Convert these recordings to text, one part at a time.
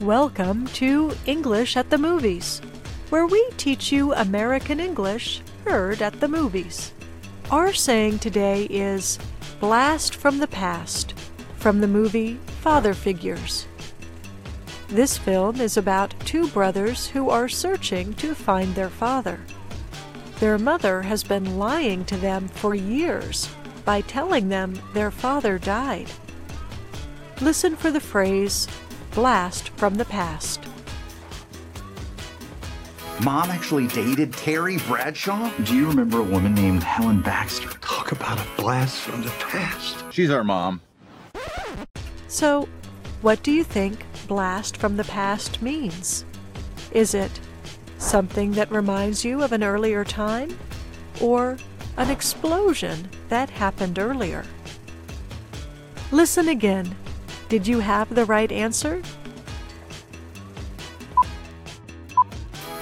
Welcome to English at the Movies, where we teach you American English heard at the movies. Our saying today is Blast from the Past from the movie Father Figures. This film is about two brothers who are searching to find their father. Their mother has been lying to them for years by telling them their father died. Listen for the phrase blast from the past. Mom actually dated Terry Bradshaw? Do you remember a woman named Helen Baxter? Talk about a blast from the past. She's our mom. So, what do you think blast from the past means? Is it something that reminds you of an earlier time? Or an explosion that happened earlier? Listen again. Did you have the right answer?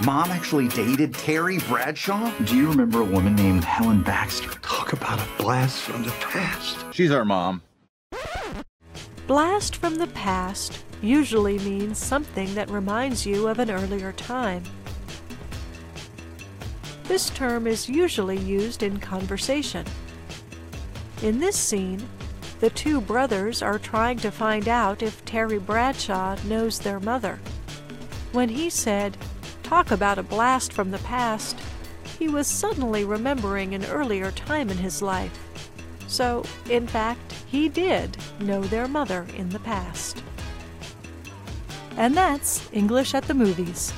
Mom actually dated Terry Bradshaw? Do you remember a woman named Helen Baxter? Talk about a blast from the past. She's our mom. Blast from the past usually means something that reminds you of an earlier time. This term is usually used in conversation. In this scene, the two brothers are trying to find out if Terry Bradshaw knows their mother. When he said, Talk about a blast from the past, he was suddenly remembering an earlier time in his life. So, in fact, he did know their mother in the past. And that's English at the Movies.